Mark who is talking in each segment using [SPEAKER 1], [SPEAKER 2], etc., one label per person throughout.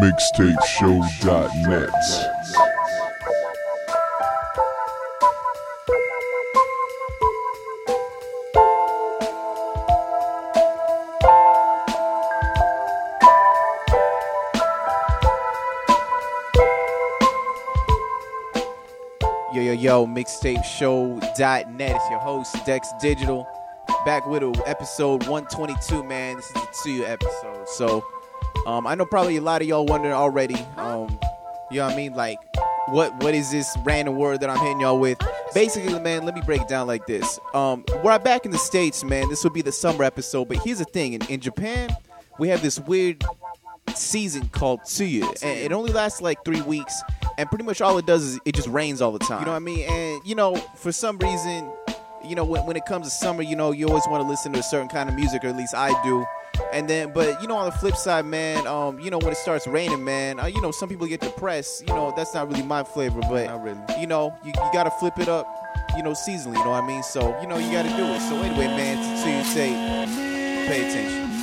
[SPEAKER 1] Mixtapeshow.net.
[SPEAKER 2] Yo, yo, yo, mixtapeshow.net. It's your host, Dex Digital. Back with episode 122, man. This is the Tsuyu episode. So, um, I know probably a lot of y'all wondering already, um, you know what I mean? Like, what what is this random word that I'm hitting y'all with? Basically, man, let me break it down like this. Um, we're back in the States, man. This would be the summer episode, but here's the thing. In, in Japan, we have this weird season called Tsuyu, and it only lasts like three weeks. And pretty much all it does is it just rains all the time. You know what I mean? And you know, for some reason, you know, when, when it comes to summer, you know, you always want to listen to a certain kind of music, or at least I do. And then, but you know, on the flip side, man, um, you know, when it starts raining, man, uh, you know, some people get depressed. You know, that's not really my flavor, but
[SPEAKER 3] really.
[SPEAKER 2] you know, you, you got to flip it up, you know, seasonally. You know what I mean? So, you know, you got to do it. So anyway, man, so you say, pay attention.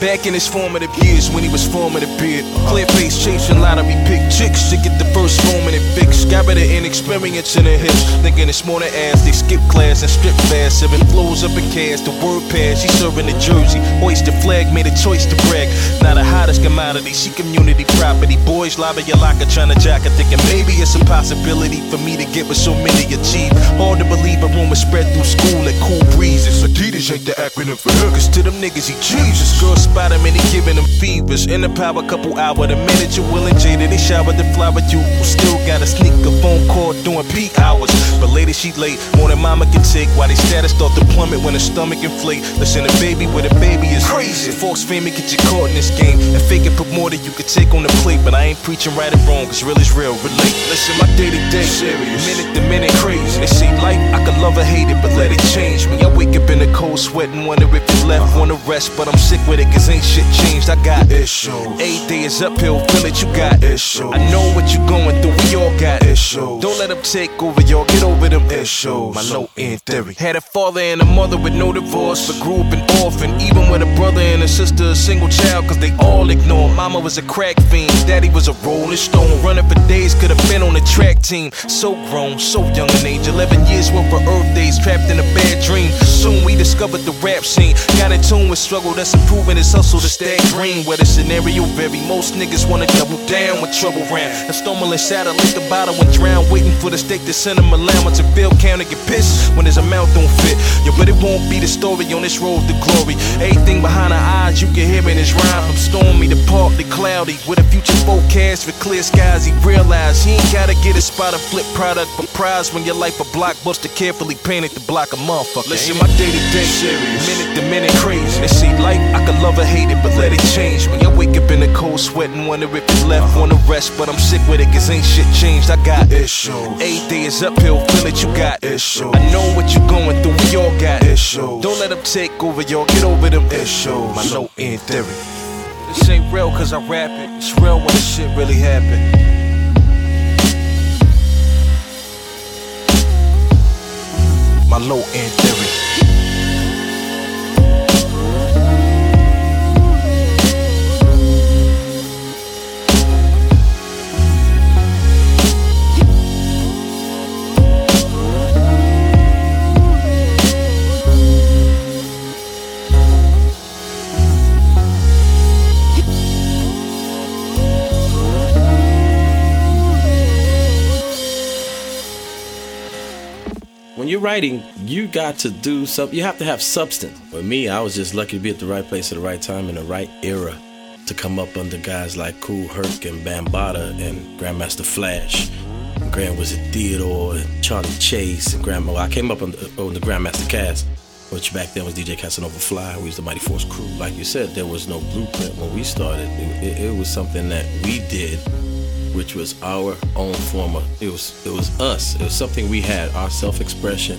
[SPEAKER 4] Back in his formative years when he was a beard. Clear face chasing lottery pick chicks to get the first moment and fix. Got better inexperience in the hips. Thinking it's more than ass. They skip class and strip fast. Seven flows up in cash. The word pass. She serving the jersey. Hoist the flag. Made a choice to brag. Now the hottest commodity. She community property. Boys lobby your locker trying to jack her. Thinking maybe it's a possibility for me to get what so many achieve. Hard to believe a rumor spread through school at cool breezes. Adidas ain't the acronym for. Cause to them niggas he Jesus. Girl spot him and he giving them fevers. In the power couple hour. The minute you will and jaded, they shower the flower. You still gotta sneak a phone call during peak hours. But later she late. More than mama can take. Why they status start to plummet when the stomach inflate. Listen a baby with a baby is crazy. Folks family get you caught in this game. And fake it put more than you could take on the plate. But I ain't preaching right or wrong. Cause real is real. Relate. Listen, my day to day. Serious. Minute to minute crazy. They say life, I could love or hate it, but let it change me. I wake up in the cold sweat and wonder if you left, wanna rest, but I'm sick with it, cause ain't shit changed. I got issues. Eight days uphill, feel it, you got issues. I know what you going through, we all got issues. Don't let them take over, y'all, get over them issues. My low end theory. Had a father and a mother with no divorce, but grew up an orphan, even with a brother and a sister, a single child, cause they all ignore. Mama was a crack fiend, daddy was a rolling stone, running for days, could have been on the track team. So grown, so young in age, 11 years worth of earth days, trapped in a bad dream. Soon we discovered the rap scene, got in tune with struggle that's improving his hustle to stay green. Where the scenario vary, most niggas wanna double down when trouble ran. A stumbling shadow, lick the bottle and drown, waiting for the state to send him allowance to bill count and get pissed when his amount don't fit. Yo, but it won't be the story on this road to glory. Everything behind the eyes, you can hear in his rhyme from stormy to partly cloudy. With a future forecast for clear skies, he realized he ain't gotta get a spot a flip product for prize when your life a blockbuster carefully painted to block a motherfucker. Listen, my day to day, series. minute to minute crazy. They see life, I could love or hate it, but let it change me. I wake up in the cold sweat and wonder if you left, wanna rest, but I'm sick with it, cause ain't shit changed. I got issues. Every day is uphill, feel it, you got issues. I know what you're going through, we all got issues. Don't let them take over, y'all, get over them issues. My low end theory. This ain't real cause I rap it, it's real when the shit really happen. My low end theory.
[SPEAKER 5] Writing, you got to do something. You have to have substance. For me, I was just lucky to be at the right place at the right time in the right era to come up under guys like Kool Herc and Bambaataa and Grandmaster Flash, and Grand Wizard Theodore and Charlie Chase and Grandma. I came up on the, on the Grandmaster Caz, which back then was DJ Casanova Fly. We was the Mighty Force crew. Like you said, there was no blueprint when we started. It, it, it was something that we did which was our own form of it was it was us it was something we had our self-expression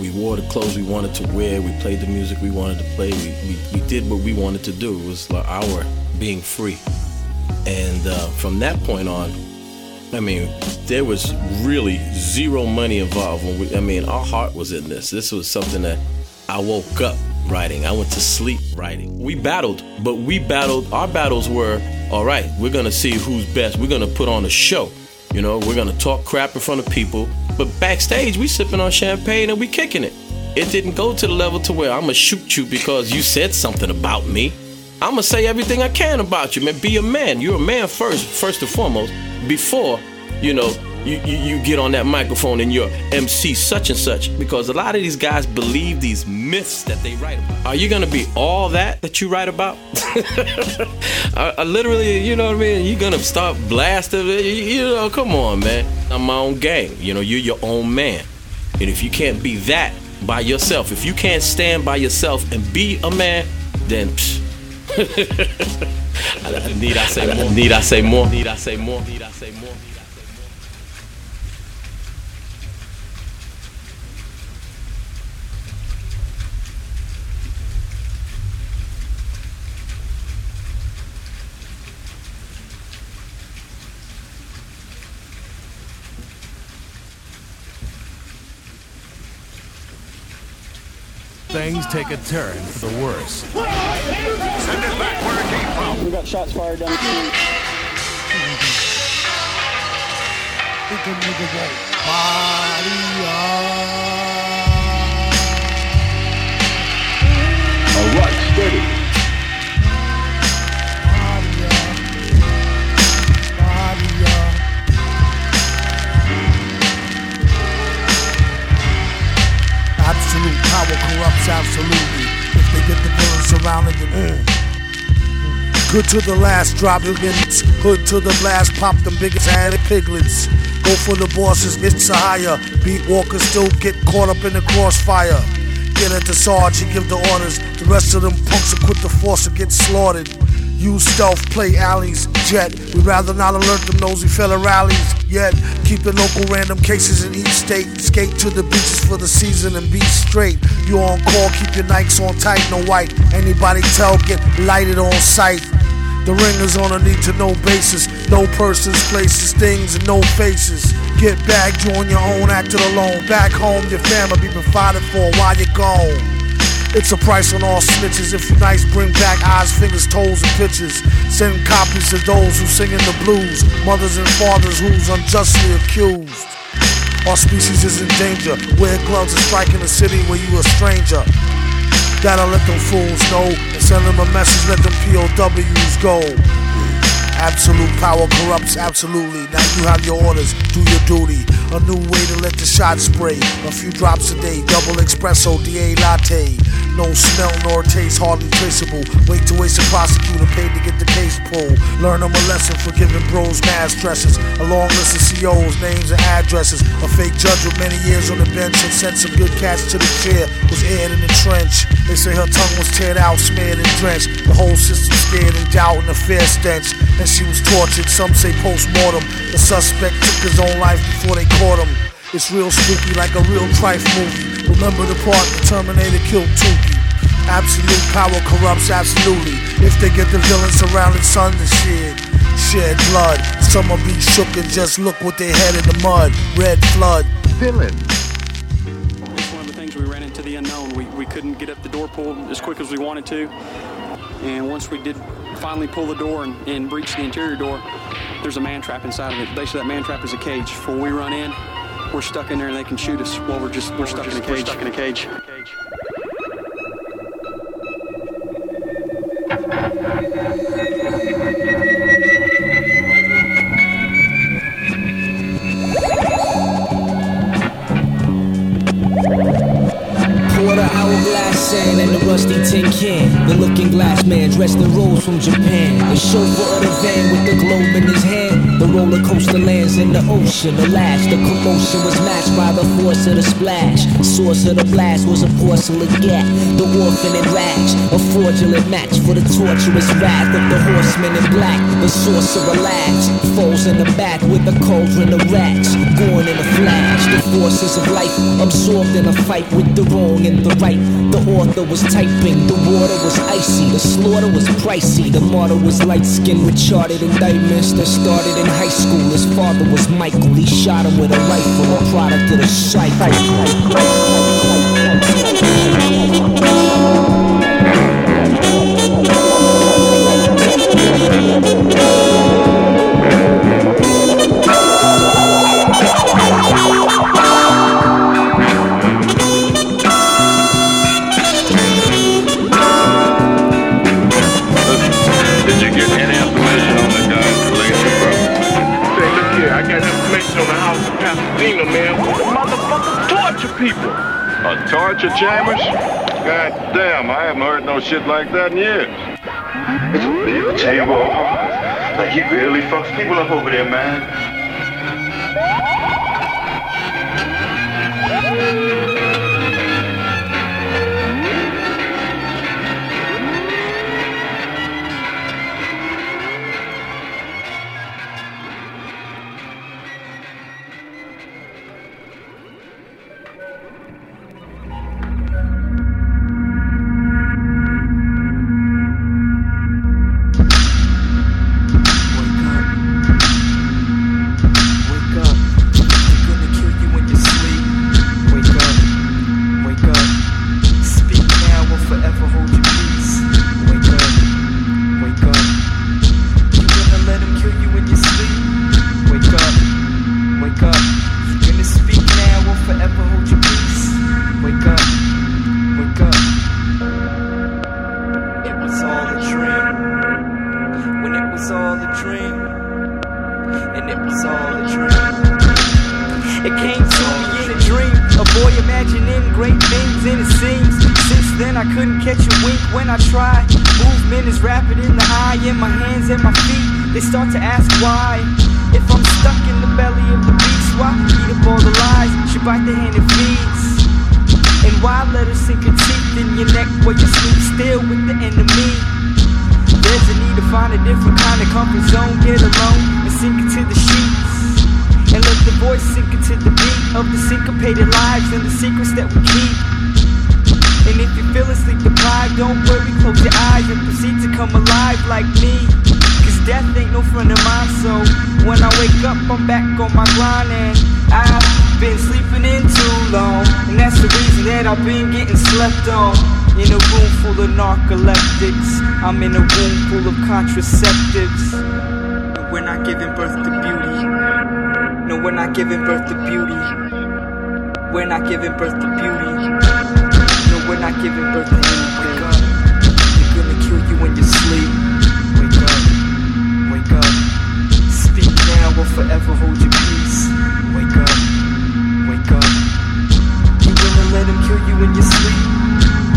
[SPEAKER 5] we wore the clothes we wanted to wear we played the music we wanted to play we, we, we did what we wanted to do it was like our being free. And uh, from that point on, I mean, there was really zero money involved. When we, I mean, our heart was in this. This was something that I woke up writing. I went to sleep writing. We battled, but we battled. Our battles were all right. We're gonna see who's best. We're gonna put on a show. You know, we're gonna talk crap in front of people, but backstage we sipping on champagne and we kicking it. It didn't go to the level to where I'm gonna shoot you because you said something about me. I'm gonna say everything I can about you, man. Be a man. You're a man first, first and foremost, before you know you, you, you get on that microphone and you're MC such and such. Because a lot of these guys believe these myths that they write about. Are you gonna be all that that you write about? I, I literally, you know what I mean? You're gonna stop blasting. You, you know, come on, man. I'm my own gang. You know, you're your own man, and if you can't be that by yourself, if you can't stand by yourself and be a man, then. Psh, need I say more? Need I say more? Need I say more? Need I say more?
[SPEAKER 1] Things take a turn for the worse.
[SPEAKER 3] Send it back where it came from.
[SPEAKER 6] We got shots fired down the street.
[SPEAKER 3] All
[SPEAKER 7] power corrupts absolutely. If they get the villain surrounding them. Mm. Good to the last drop minutes. Hood to the blast, pop them biggest added piglets. Go for the bosses, it's a higher. Beat walkers still get caught up in the crossfire. Get at the sarge, he give the orders. The rest of them punks will quit the force and get slaughtered. Use stealth, play alleys, jet. We'd rather not alert them nosy fella rallies. Yet, keep the local random cases in each state. Skate to the beaches for the season and be straight. You on call, keep your Nikes on tight, no white. Anybody tell, get lighted on sight. The ringers on a need to know basis. No persons, places, things, and no faces. Get back, join your own, acted alone. Back home, your family be provided for while you're gone. It's a price on all snitches. If you nice, bring back eyes, fingers, toes, and pictures. Send copies to those who sing in the blues. Mothers and fathers who's unjustly accused. Our species is in danger. Wear gloves and strike in a city where you a stranger. Gotta let them fools know and send them a message. Let them POWs go. Absolute power corrupts absolutely. Now you have your orders, do your duty. A new way to let the shot spray. A few drops a day, double espresso, DA latte. No smell nor taste, hardly traceable. Wait to waste a prosecutor paid to get the case pulled. Learn them a lesson for giving bros mass dresses. A long list of COs, names and addresses. A fake judge with many years on the bench and sent some good cats to the chair. Was aired in the trench. They say her tongue was teared out, smeared and drenched. The whole system scared and doubt and a fair stench. And she was tortured, some say post mortem. The suspect took his own life before they caught him. It's real spooky, like a real trife movie. Remember the part the Terminator killed Tukey. Absolute power corrupts absolutely. If they get the villain surrounded, son, the shit. Shed blood. Some will be shook and just look with their head in the mud. Red flood.
[SPEAKER 3] Villain.
[SPEAKER 6] It's one of the things we ran into the unknown. We, we couldn't get up the door pull as quick as we wanted to. And once we did finally pull the door and, and breach the interior door, there's a man trap inside of it. Basically, that man trap is a cage. Before we run in, we're stuck in there and they can shoot us while we're just we're stuck in a cage. stuck in a cage.
[SPEAKER 8] Sand and the rusty tin can. The looking glass man dressed in robes from Japan. The chauffeur of the van with the globe in his hand. The roller coaster lands in the ocean. The lash, the commotion was matched by the force of the splash. The source of the blast was a porcelain gap. The orphan in rags, a fraudulent match for the torturous wrath of the horseman in black. The sorcerer lags, foes in the back with the cauldron of rats. Going in a flash, the forces of life absorbed in a fight with the wrong and the right. The author was typing, the water was icy, the slaughter was pricey. The motto was light skinned with charted indictments that started in high school. His father was Michael. He shot him with a rifle, a product of the cycle.
[SPEAKER 9] Torture
[SPEAKER 3] chambers? God damn, I haven't heard no shit like that in years.
[SPEAKER 9] It's a real chamber. Like he really fucks people up over there, man.
[SPEAKER 10] So when I wake up, I'm back on my grind and I've been sleeping in too long. And that's the reason that I've been getting slept on. In a room full of narcoleptics, I'm in a room full of contraceptives. And we're not giving birth to beauty. No, we're not giving birth to beauty. We're not giving birth to beauty. No, we're not giving birth to anything. They're gonna kill you when you sleep. Wake up, wake up. Now forever hold your peace. Wake up, wake up. You gonna let them kill you when you sleep.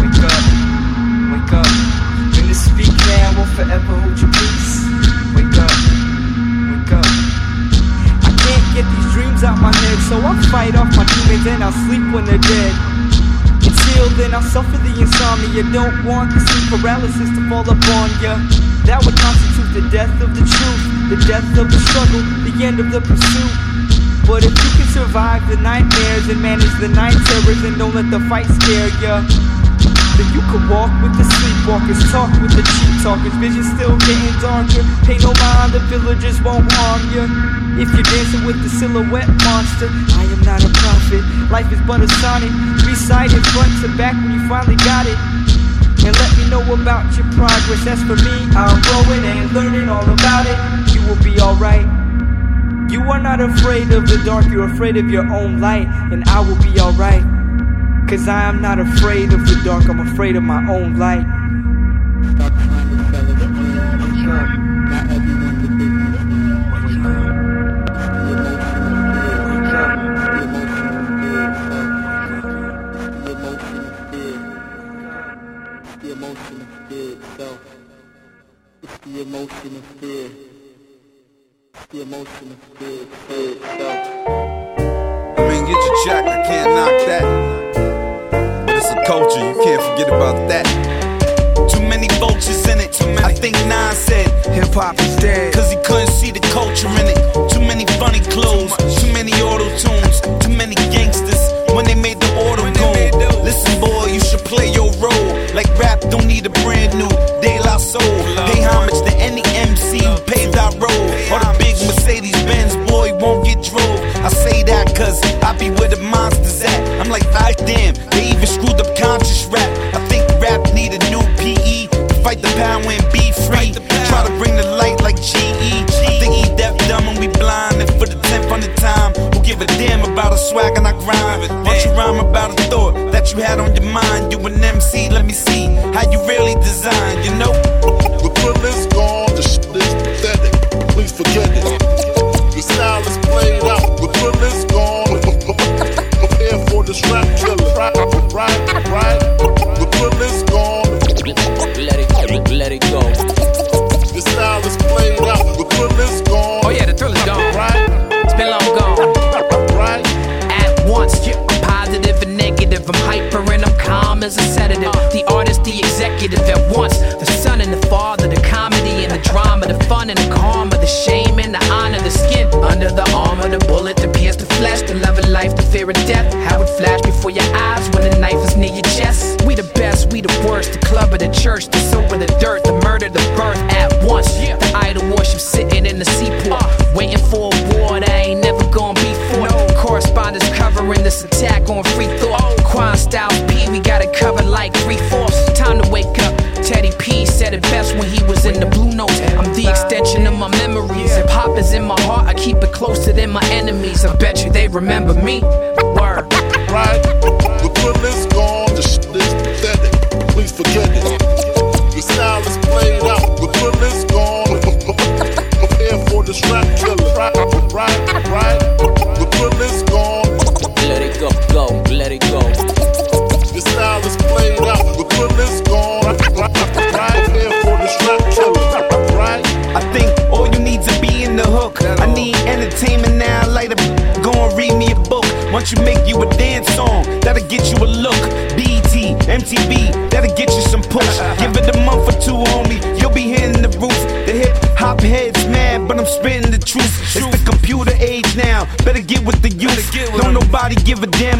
[SPEAKER 10] Wake up, wake up. Gonna speak now or forever hold your peace. Wake up, wake up. I can't get these dreams out my head, so I fight off my demons and I'll sleep when they're dead. Until then, I'll suffer the insomnia. Don't want the sleep paralysis to fall upon ya. That would constitute the death of the truth, the death of the struggle, the end of the pursuit. But if you can survive the nightmares and manage the night terrors and don't let the fight scare ya, then you could walk with the sleepwalkers, talk with the cheap talkers. Vision still getting darker. Pay no mind, the villagers won't harm you. If you're dancing with the silhouette monster, I am not a prophet. Life is but a sonnet. Recited front to back when you finally got it. And let me know about your progress. As for me, I'm growing and learning all about it. You will be alright. You are not afraid of the dark, you're afraid of your own light, and I will be alright. Cause I am not afraid of the dark, I'm afraid of my own light.
[SPEAKER 11] Emotion of fear. It's the emotion of fear, fear itself.
[SPEAKER 12] I mean, get your check, I can't knock that. But it's a culture, you can't forget about that. Too many vultures in it. Too many. I think Nine said hip hop is dead. Cause he couldn't see the culture in it. Too many funny clothes, too many auto tunes, too many gangsters when they made the auto gold. Listen, boy, you should play your role. Like rap don't need a brand new road. Or
[SPEAKER 13] the big Mercedes Benz, boy, won't get drove. I say that cause I be where the monsters
[SPEAKER 14] at. I'm like, I damn, they even screwed up conscious rap. I think rap need a new PE to fight the power and be free. Try to bring the light like GE. I
[SPEAKER 13] think he deaf, dumb, and we blind. And for the
[SPEAKER 8] tenth on
[SPEAKER 13] the
[SPEAKER 12] time, who give a damn about a swag and I grind? Once you rhyme about a thought that you had on your mind, you an MC, let me see how you really designed, you know? Brooklyn's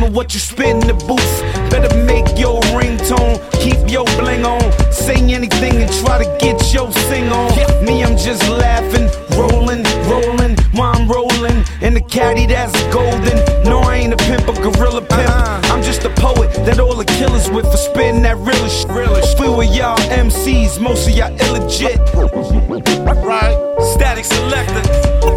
[SPEAKER 12] what you spit in the booth. Better make your ringtone, keep your bling on. Say anything and try to get your sing on. Me, I'm just laughing, rolling, rolling, while I'm rolling. In the caddy that's golden. No, I ain't a pimp, a gorilla pimp. Uh-huh. I'm just a poet that all the killers with for spitting that real shit. Feel with y'all MCs, most of y'all illegit.
[SPEAKER 13] right.
[SPEAKER 12] Static selector.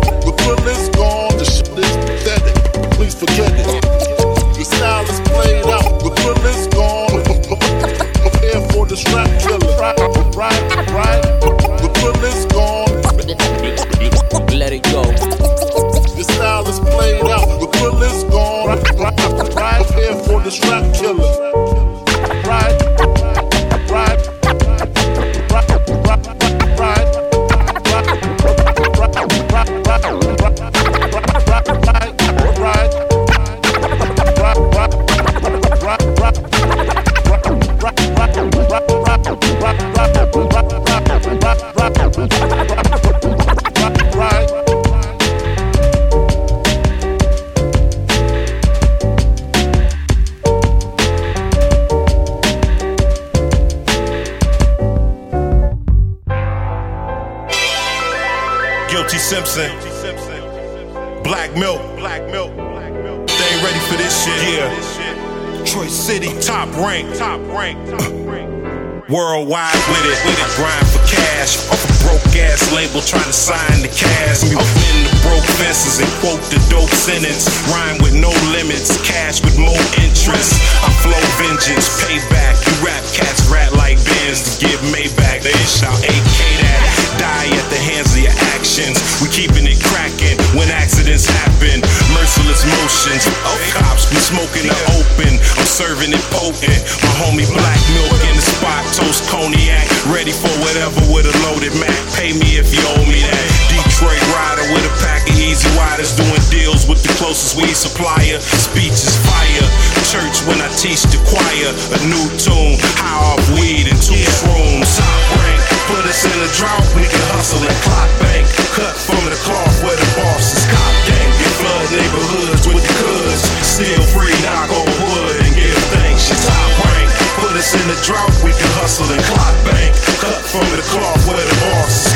[SPEAKER 15] Black milk. Black milk. Black milk. They ain't ready for this shit. Yeah. Detroit City, top rank. Top rank. Top uh. rank. Worldwide with it. With it. Grind for cash. Off a broke ass label trying to sign the cash. Broke fences and quote the dope sentence. Rhyme with no limits. Cash with more interest. I flow vengeance. Payback. You rap cats rat like Benz to give Maybach. They shout AK that. Die at the hands of your actions. We keeping it cracking when accidents happen. Merciless motions. Oh, cops be smoking the open. I'm serving it potent. My homie Black Milk in the spot. Toast cognac. Ready for whatever with a loaded Mac. Pay me if you owe me that. Detroit rider with a pack of easy riders. Doing deals with the closest weed supplier. Speech is fire. Church when I teach the choir. A new tune. High off weed in two rooms. Top rank. Put us in a drought, we can hustle and clock bank. Cut from the cloth where the boss is cop gang. Get flood neighborhoods with the cuz. Still free, knock on wood and give thanks. Your top rank. Put us in the drought, we can hustle and clock bank. Cut from the cloth where the boss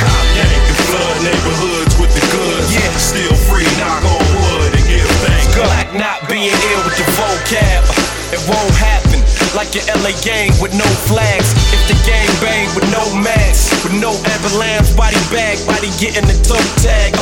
[SPEAKER 15] with the
[SPEAKER 4] vocab. It won't happen. Like your LA gang with no flags. If the gang bang with no mags, with no avalanche, body bag, body getting the toe tag.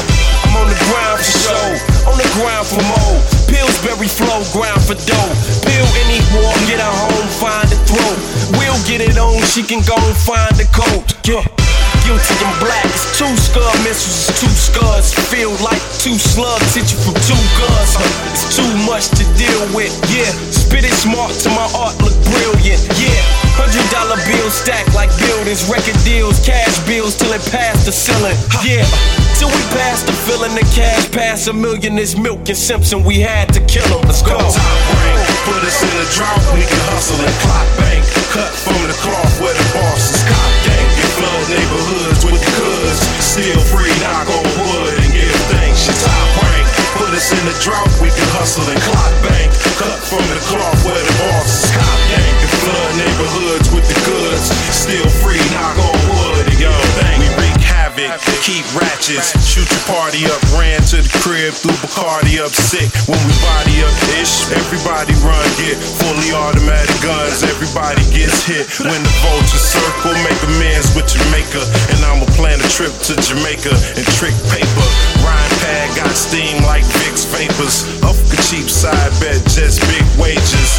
[SPEAKER 4] I'm on the ground for show, on the ground for more. Pillsbury flow, ground for dough. Bill any war, get a home, find a throat. We'll get it on, she can go and find the coat. Yeah. Guilty and black, it's two scud missiles, it's two scuds. Feel like two slugs hit you from two guns. It's too much to deal with, yeah. Spit it smart to my art look brilliant, yeah. Hundred dollar bills stacked like buildings, record deals, cash bills till it passed the ceiling, yeah. Till we passed the filling, the cash past a million is milk and Simpson. We had to kill him. Let's go.
[SPEAKER 15] Put us in a drought, we and clock bank. Cut from the cloth where the boss is cop gang. Get flood neighborhoods with the goods. Still free, knock on wood and give thanks. We wreak havoc, keep ratchets. Shoot your party up, ran to the crib, threw Bacardi up sick. When we body up ish, everybody run, get fully automatic guns. Everybody gets hit when the vultures circle. Make amends with Jamaica, and I'ma plan a trip to Jamaica and trick paper. Rhyme pad got steam like Vicks vapors. Cheap side bet, just big wages.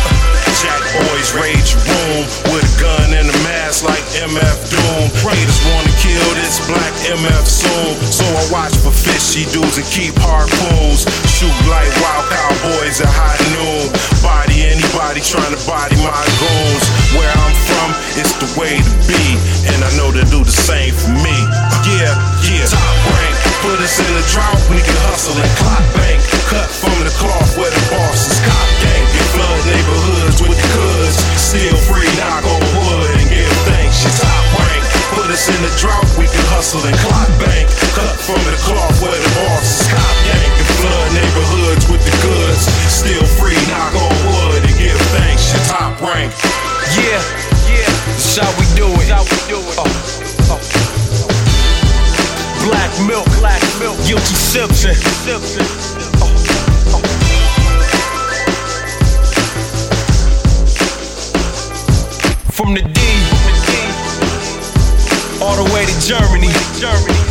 [SPEAKER 15] Jack boys rage room with a gun and a mask like MF Doom. Haters wanna kill this black MF soon, so I watch for fishy dudes and keep harpoons. Shoot like wild cowboys at high noon. Body anybody trying to body my goons. Where I'm from, it's the way to be, and I know they'll do the same for me. Yeah, yeah. Top rank, put us in a drought, we can hustle and clock bank. Cut Still free, knock on wood and give thanks. Your top rank, put us in the drought, we can hustle and clock bank. Cut from the cloth where the boss is cop gang. Get flood neighborhoods with the goods. Still free, knock on wood and give thanks. Your top rank.
[SPEAKER 4] Yeah, yeah. This how we do it. How we do it. Uh, uh. Black milk, black milk. Guilty Simpson. Simpson. From the D, all the way to Germany. Germany.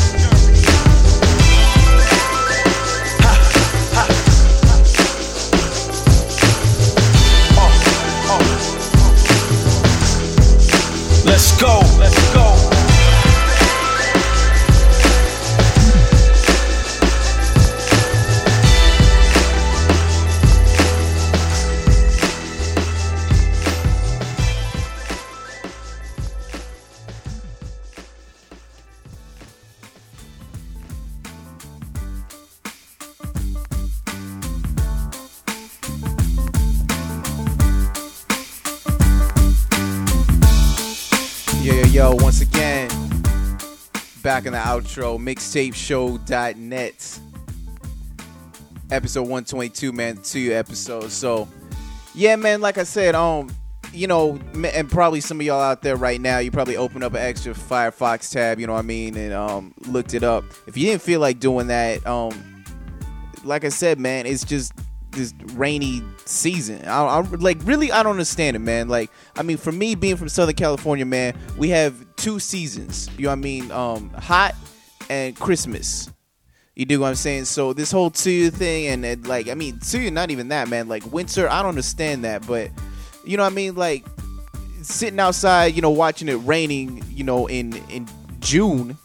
[SPEAKER 2] Back the outro, mixtapeshow.net. Episode 122, man, Tsuyu episodes. So, yeah, man, like I said, um, you know, and probably some of y'all out there right now, you probably opened up an extra Firefox tab, you know what I mean, and um, looked it up. If you didn't feel like doing that, um, like I said, man, it's just this rainy season. I, I like really I don't understand it, man. Like I mean, for me being from Southern California, man, we have two seasons. You know what I mean? Um, hot and Christmas. You do what I'm saying? So this whole Tsuyu thing and, and like I mean, two not even that, man. Like winter, I don't understand that, but you know what I mean? Like sitting outside, you know, watching it raining, you know, in in June,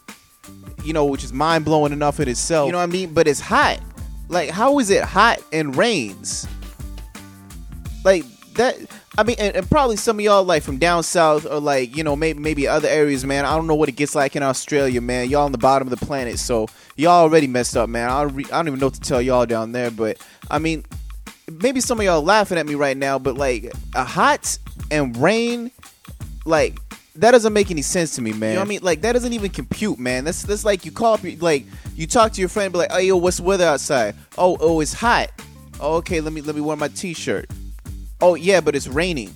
[SPEAKER 2] you know, which is mind blowing enough in itself. You know what I mean? But it's hot. Like, how is it hot and rains? Like that. I mean, and, and probably some of y'all like from down south or like you know maybe maybe other areas, man. I don't know what it gets like in Australia, man. Y'all on the bottom of the planet, so y'all already messed up, man. I don't, re- I don't even know what to tell y'all down there, but I mean, maybe some of y'all laughing at me right now, but like a hot and rain, like that doesn't make any sense to me, man. You know what I mean? Like that doesn't even compute, man. That's that's like you call up, like you talk to your friend, be like, oh yo, what's the weather outside? Oh, oh, it's hot. Oh, okay, let me let me wear my t-shirt. Oh, yeah, but it's raining.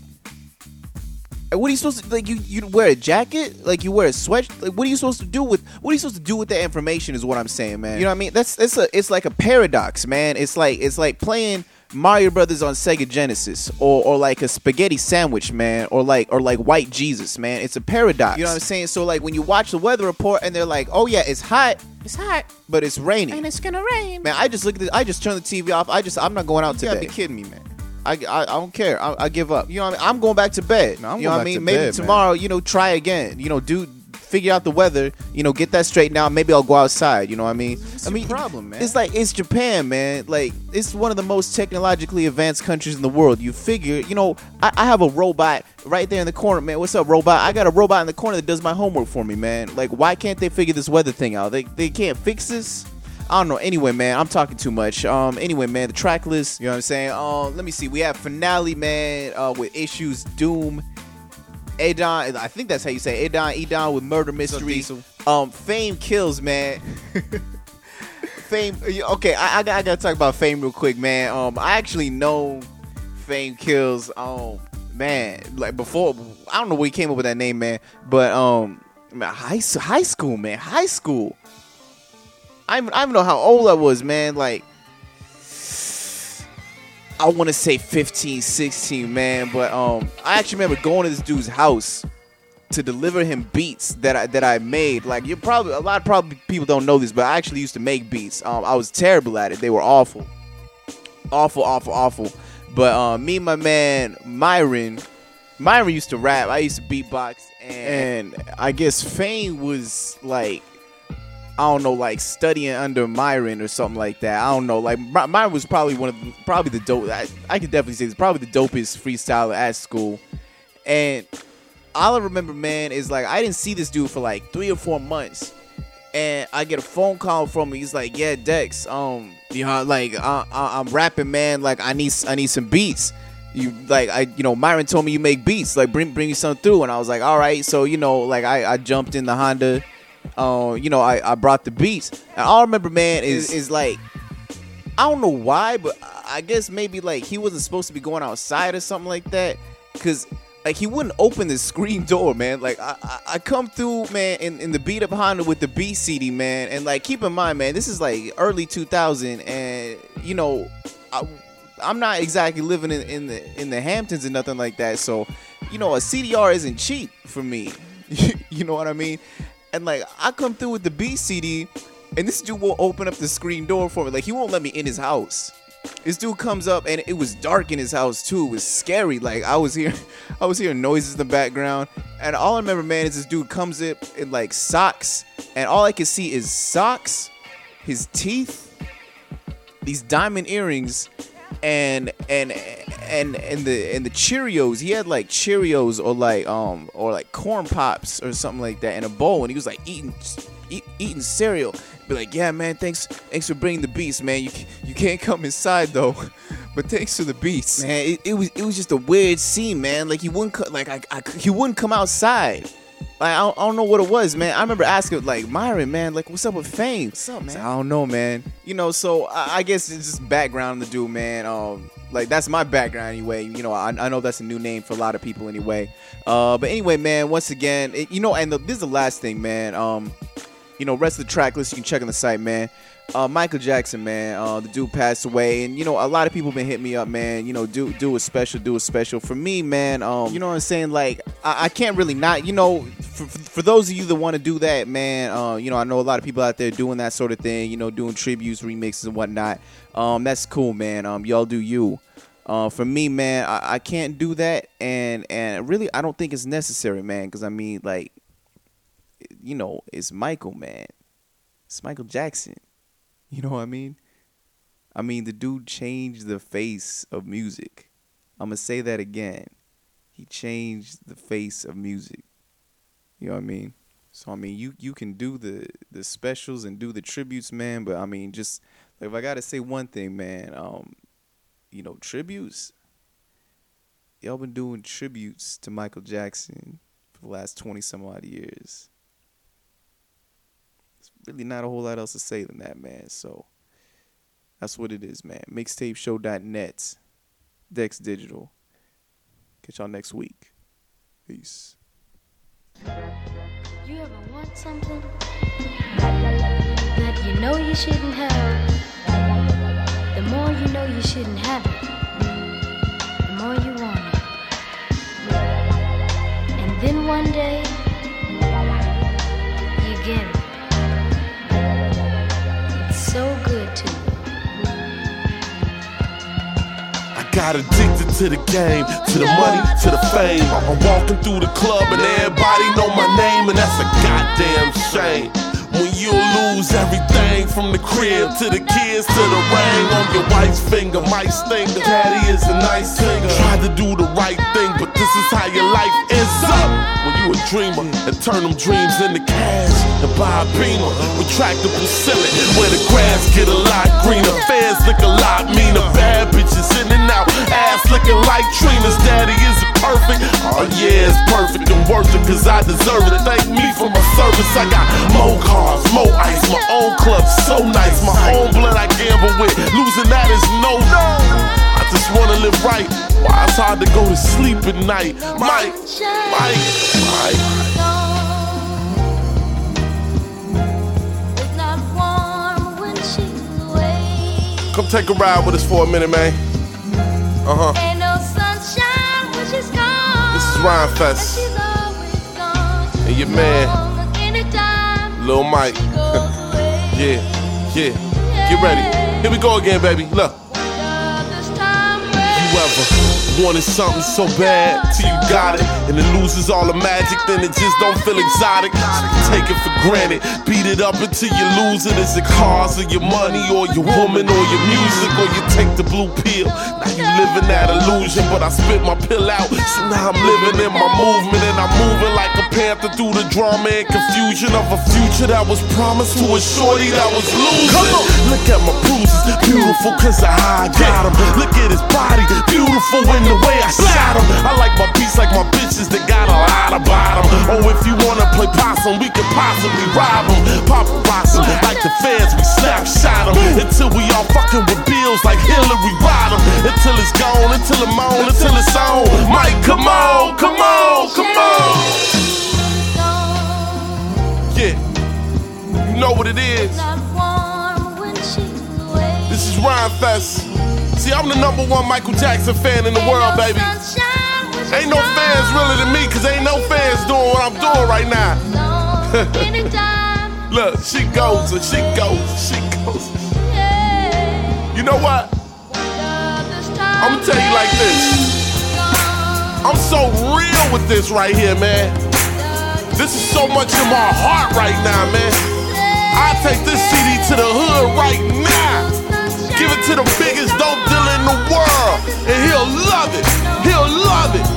[SPEAKER 2] What are you supposed to like? You you wear a jacket? Like you wear a sweat? Like what are you supposed to do with what are you supposed to do with that information? Is what I'm saying, man. You know what I mean? That's it's a it's like a paradox, man. It's like it's like playing Mario Brothers on Sega Genesis, or or like a spaghetti sandwich, man, or like or like White Jesus, man. It's a paradox. You know what I'm saying? So like when you watch the weather report and they're like, oh yeah, it's hot, it's hot, but it's raining,
[SPEAKER 14] And it's gonna rain.
[SPEAKER 2] man. I just look at this. I just turn the TV off. I just I'm not going out
[SPEAKER 14] You
[SPEAKER 2] today.
[SPEAKER 14] gotta be
[SPEAKER 2] kidding me, man. I, I, I don't care. I, I give up. You know what I mean? I'm going back to bed.
[SPEAKER 16] I'm
[SPEAKER 2] you know what I mean? Maybe
[SPEAKER 16] bed, man.
[SPEAKER 2] tomorrow, you know, try again. You know, do figure out the weather. You know, get that straightened out. Maybe I'll go outside. You know what I mean? I mean,
[SPEAKER 16] problem, man.
[SPEAKER 2] It's like it's Japan, man. Like it's one of the most technologically advanced countries in the world. You figure, you know, I, I have a robot right there in the corner, man. What's up, robot? I got a robot in the corner that does my homework for me, man. Like, why can't they figure this weather thing out? They they can't fix this. I don't know. Anyway, man, I'm talking too much. Um, anyway, man, the track list. You know what I'm saying? Um, let me see. We have finale, man, uh, with issues Doom. Adon, I think that's how you say it. Adon, Edon with Murder Mystery.
[SPEAKER 16] Diesel?
[SPEAKER 2] Um, Fame kills, man. Fame. Okay, I, I, I gotta talk about Fame real quick, man. Um, I actually know Fame kills. Um, man, like before, I don't know where he came up with that name, man. But um, high high school, man, high school. I I don't know how old I was, man. Like, I want to say 15, 16, man. But um, I actually remember going to this dude's house to deliver him beats that I that I made. Like you probably a lot of probably people don't know this, but I actually used to make beats. Um, I was terrible at it. They were awful, awful, awful, awful. But um, me and my man Myron, Myron used to rap. I used to beatbox, and I guess Fame was like. I don't know, like studying under Myron or something like that. I don't know. Like My- Myron was probably one of the, probably the dope. I, I could definitely say it's probably the dopest freestyler at school. And all I remember, man, is like I didn't see this dude for like three or four months, and I get a phone call from him. He's like, "Yeah, Dex, um, you know, like I, I, I'm rapping, man. Like I need, I need some beats. You like, I, you know, Myron told me you make beats. Like bring, bring me something through." And I was like, "All right." So you know, like I, I jumped in the Honda. Uh, you know, I, I brought the beats. And all I remember, man, is is like I don't know why, but I guess maybe like he wasn't supposed to be going outside or something like that. Cause like he wouldn't open the screen door, man. Like I, I, I come through, man, in, in the beat up Honda with the B CD, man. And like keep in mind, man, this is like early 2000, and you know, I, I'm not exactly living in, in the in the Hamptons and nothing like that. So, you know, a CDR isn't cheap for me. you know what I mean? And like I come through with the B CD, and this dude won't open up the screen door for me. Like he won't let me in his house. This dude comes up and it was dark in his house too. It was scary. Like I was here, I was hearing noises in the background, and all I remember, man, is this dude comes up in like socks, and all I can see is socks, his teeth, these diamond earrings, and and and and the and the Cheerios. He had like Cheerios or like um or like corn pops or something like that in a bowl, and he was like eating eat, eating cereal. Be like, yeah, man, thanks thanks for bringing the beats, man. You you can't come inside though, but thanks to the beats, man. It, it was it was just a weird scene, man. Like he wouldn't co- like I, I he wouldn't come outside. Like I don't, I don't know what it was, man. I remember asking like Myron, man, like what's up with Fame? What's up, man? I don't know, man. You know, so I, I guess it's just background the dude, man. Um, like that's my background anyway. You know, I, I know that's a new name for a lot of people anyway. Uh, but anyway, man, once again, it, you know, and the, this is the last thing, man. Um, you know, rest of the track list you can check on the site, man. Uh, Michael Jackson, man, uh, the dude passed away, and you know a lot of people been hitting me up, man. You know, do do a special, do a special for me, man. Um, you know what I'm saying? Like, I, I can't really not, you know, for, for, those of you that want to do that, man. Uh, you know, I know a lot of people out there doing that sort of thing. You know, doing tributes, remixes, and whatnot. Um, that's cool, man. Um, y'all do you. Uh, for me, man, I, I can't do that, and and really, I don't think it's necessary, man. Because I mean, like, you know, it's Michael, man. It's Michael Jackson. You know what I mean? I mean, the dude changed the face of music. I'm going to say that again. He changed the face of music. You know what I mean? So I mean, you you can do the the specials and do the tributes, man, but I mean, just if I got to say one thing, man, um you know, tributes y'all been doing tributes to Michael Jackson for the last 20 some odd years really not a whole lot else to say than that, man. So that's what it is, man. Mixtapeshow.net, Dex Digital. Catch y'all next week. Peace.
[SPEAKER 17] You ever want something that you know you shouldn't have? The more you know you shouldn't have it, the more you want it. And then one day,
[SPEAKER 18] got
[SPEAKER 16] addicted to the game, to the money, to the fame. I'm walking through the club and everybody know my name, and that's a goddamn shame. When you lose everything from the crib to the kids to the ring on your wife's finger, my stinger. Daddy is a nice singer. Try to do the right thing, this is how your life ends up. When you a dreamer and turn them dreams into cash and buy a beamer, retractable ceiling where the grass get a lot greener, fans look a lot meaner, bad bitches in and out, ass looking like Trina's. Daddy is perfect? Oh yeah, it's perfect and worth it, cause I deserve it. Thank me for my service. I got more cars, more ice, my own club, so nice. My own blood I gamble with. Losing that is no no. Just wanna live right. Why it's hard to go to sleep at night. Mike, Mike, Mike. Come take a ride with us for a minute, man. Uh huh. Ain't no sunshine when she's gone. This is Rhymefest. And your man, Lil Mike. yeah, yeah. Get ready. Here we go again, baby. Look. You ever wanted something so bad till you got it, and it loses all the magic, then it just don't feel exotic. Take it for granted, beat it up until you lose it. Is it cars or your money or your woman or your music or you take the blue pill? Now you living that illusion, but I spit my pill out, so now I'm living in my movement and I'm moving like a panther through the drama and confusion of a future that was promised to a shorty that was losing. Come on, look at my bruises, beautiful cause I got 'em. Look at his body, beautiful in the way I shot him. I like my beats like my bitches that got a lot of bottom. Oh, if you wanna play possum, we could possibly rob him. Paparazzi, like the feds, we snapshot him. Until we all fucking with bills like Hillary Rodham. Until it's gone, until I'm on, until it's on. Mike, come on, come on, come on. Yeah, you know what it is. Is Rhyme Fest. See, I'm the number one Michael Jackson fan in the world, baby. Ain't no fans really to me, cause ain't no fans doing what I'm doing right now. Look, she goes and she goes and she goes. You know what? I'm gonna tell you like this. I'm so real with this right here, man. This is so much in my heart right now, man. I take this CD to the hood right now. Give it to the biggest dope dealer in the world, and he'll love it. He'll love it.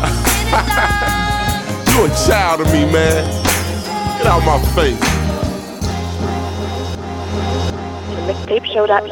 [SPEAKER 16] you a child of me, man. Get out my face.
[SPEAKER 18] Mixtape showed up.